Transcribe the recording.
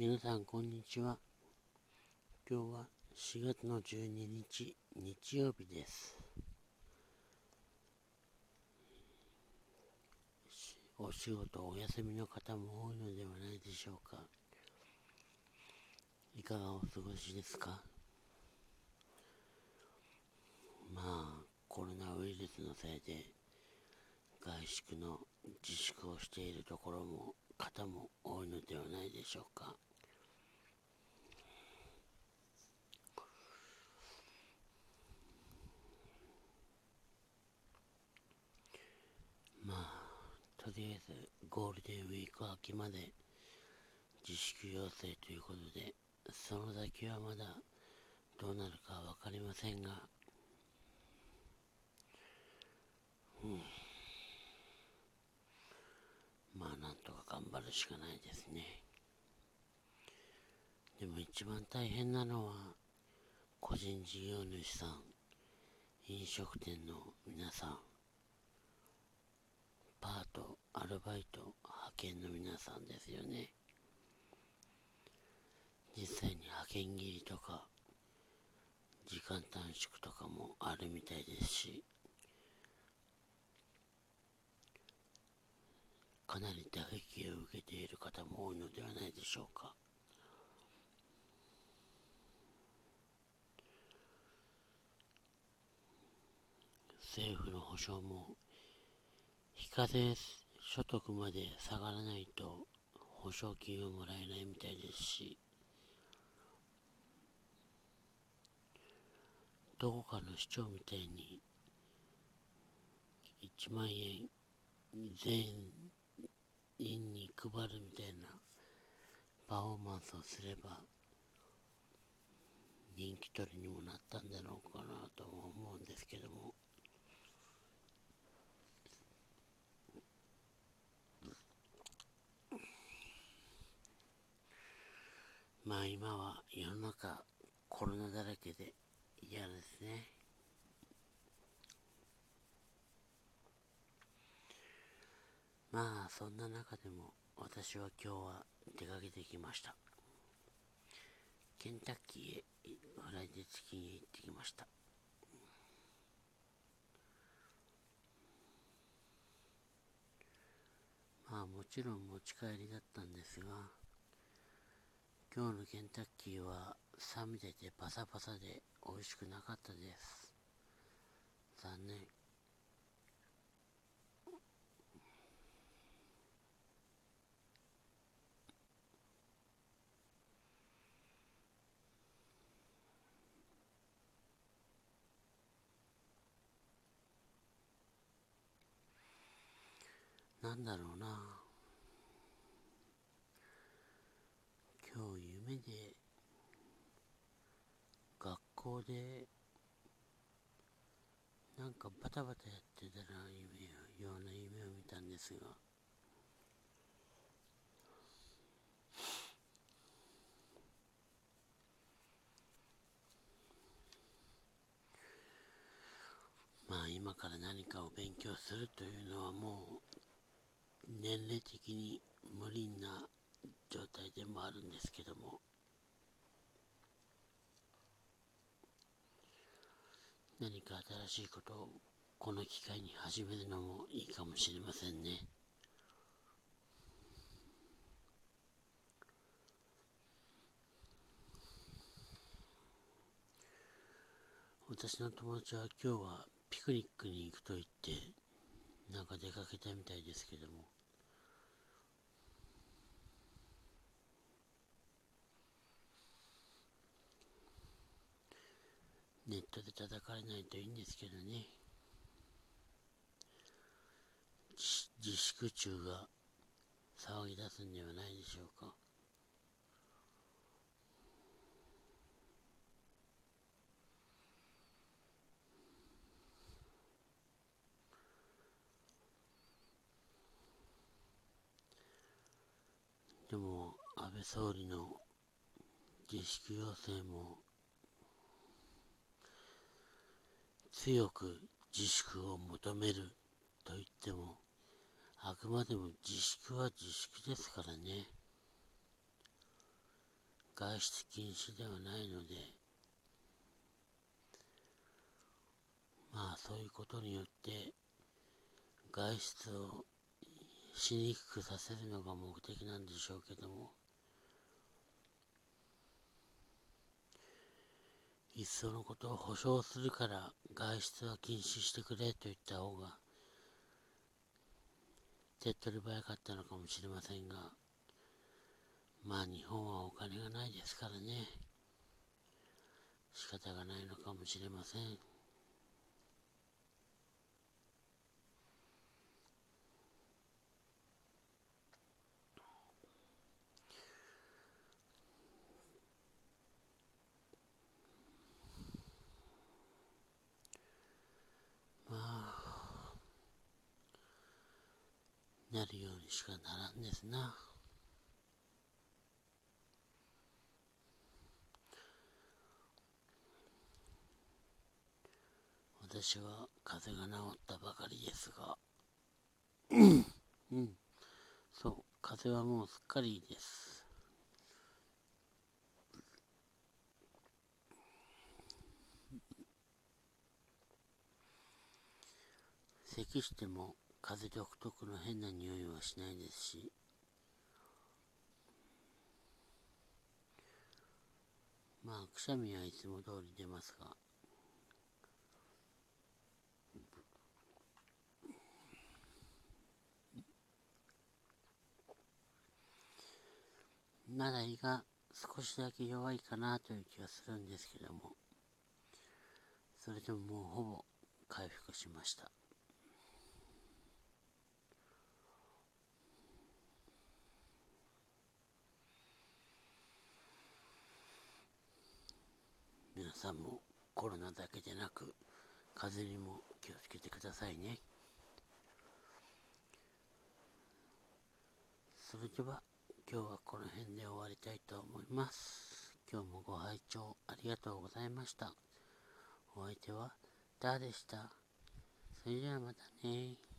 皆さんこんにちは。今日は4月の12日日曜日です。お仕事お休みの方も多いのではないでしょうか。いかがお過ごしですか？まあコロナウイルスのせいで外出の自粛をしているところも方も多いのではないでしょうかまゴールデンウィーク明けまで自粛要請ということでその先はまだどうなるか分かりませんがうん。まあなんとか頑張るしかないですね。でも一番大変なのは個人事業主さん飲食店の皆さん。パートアルバイト派遣の皆さんですよね実際に派遣切りとか時間短縮とかもあるみたいですしかなり打撃を受けている方も多いのではないでしょうか。政府の保障も非課税所得まで下がらないと保証金をもらえないみたいですしどこかの市長みたいに1万円全員に配るみたいなパフォーマンスをすれば人気取りにもなったんだろうかなと思うんですけどもまあ今は世の中コロナだらけで嫌ですね。まあそんな中でも私は今日は出かけてきましたケンタッキーへフライデーチキンへ行ってきましたまあもちろん持ち帰りだったんですが今日のケンタッキーは冷めててパサパサで美味しくなかったです。残念。なんだろうな。今日夢で学校でなんかバタバタやってたら夢ような夢を見たんですが。まあ今から何かを勉強するというのはもう年齢的に無理な状態でもあるんですけども何か新しいことをこの機会に始めるのもいいかもしれませんね。私の友達は今日はピクニックに行くと言ってなんか出かけたみたいですけどもネットで叩かれないといいんですけどね。自粛中が騒ぎ出すんではないでしょうか。でも安倍総理の自粛要請も強く自粛を求めると言ってもあくまでも自粛は自粛ですからね。外出禁止ではないのでまあそういうことによって外出をしにくくさせるのが目的なんでしょうけどもいっそのことを保証するから外出は禁止してくれと言った方が手っ取り早かったのかもしれませんがまあ日本はお金がないですからね。仕方がないのかもしれません。なるようにしかならんですな。私は風邪が治ったばかりですが、うん、そう、風邪はもうすっかりです。咳しても風独特の変な匂いはしないですし。まあくしゃみはいつも通り出ますが。まだ胃が少しだけ弱いかなという気がするんですけども。それでももうほぼ回復しました皆さんもコロナだけでなく風邪にも気をつけてくださいね。それでは今日はこの辺で終わりたいと思います。今日もご拝聴ありがとうございました。お相手はダーでした。それではまたね。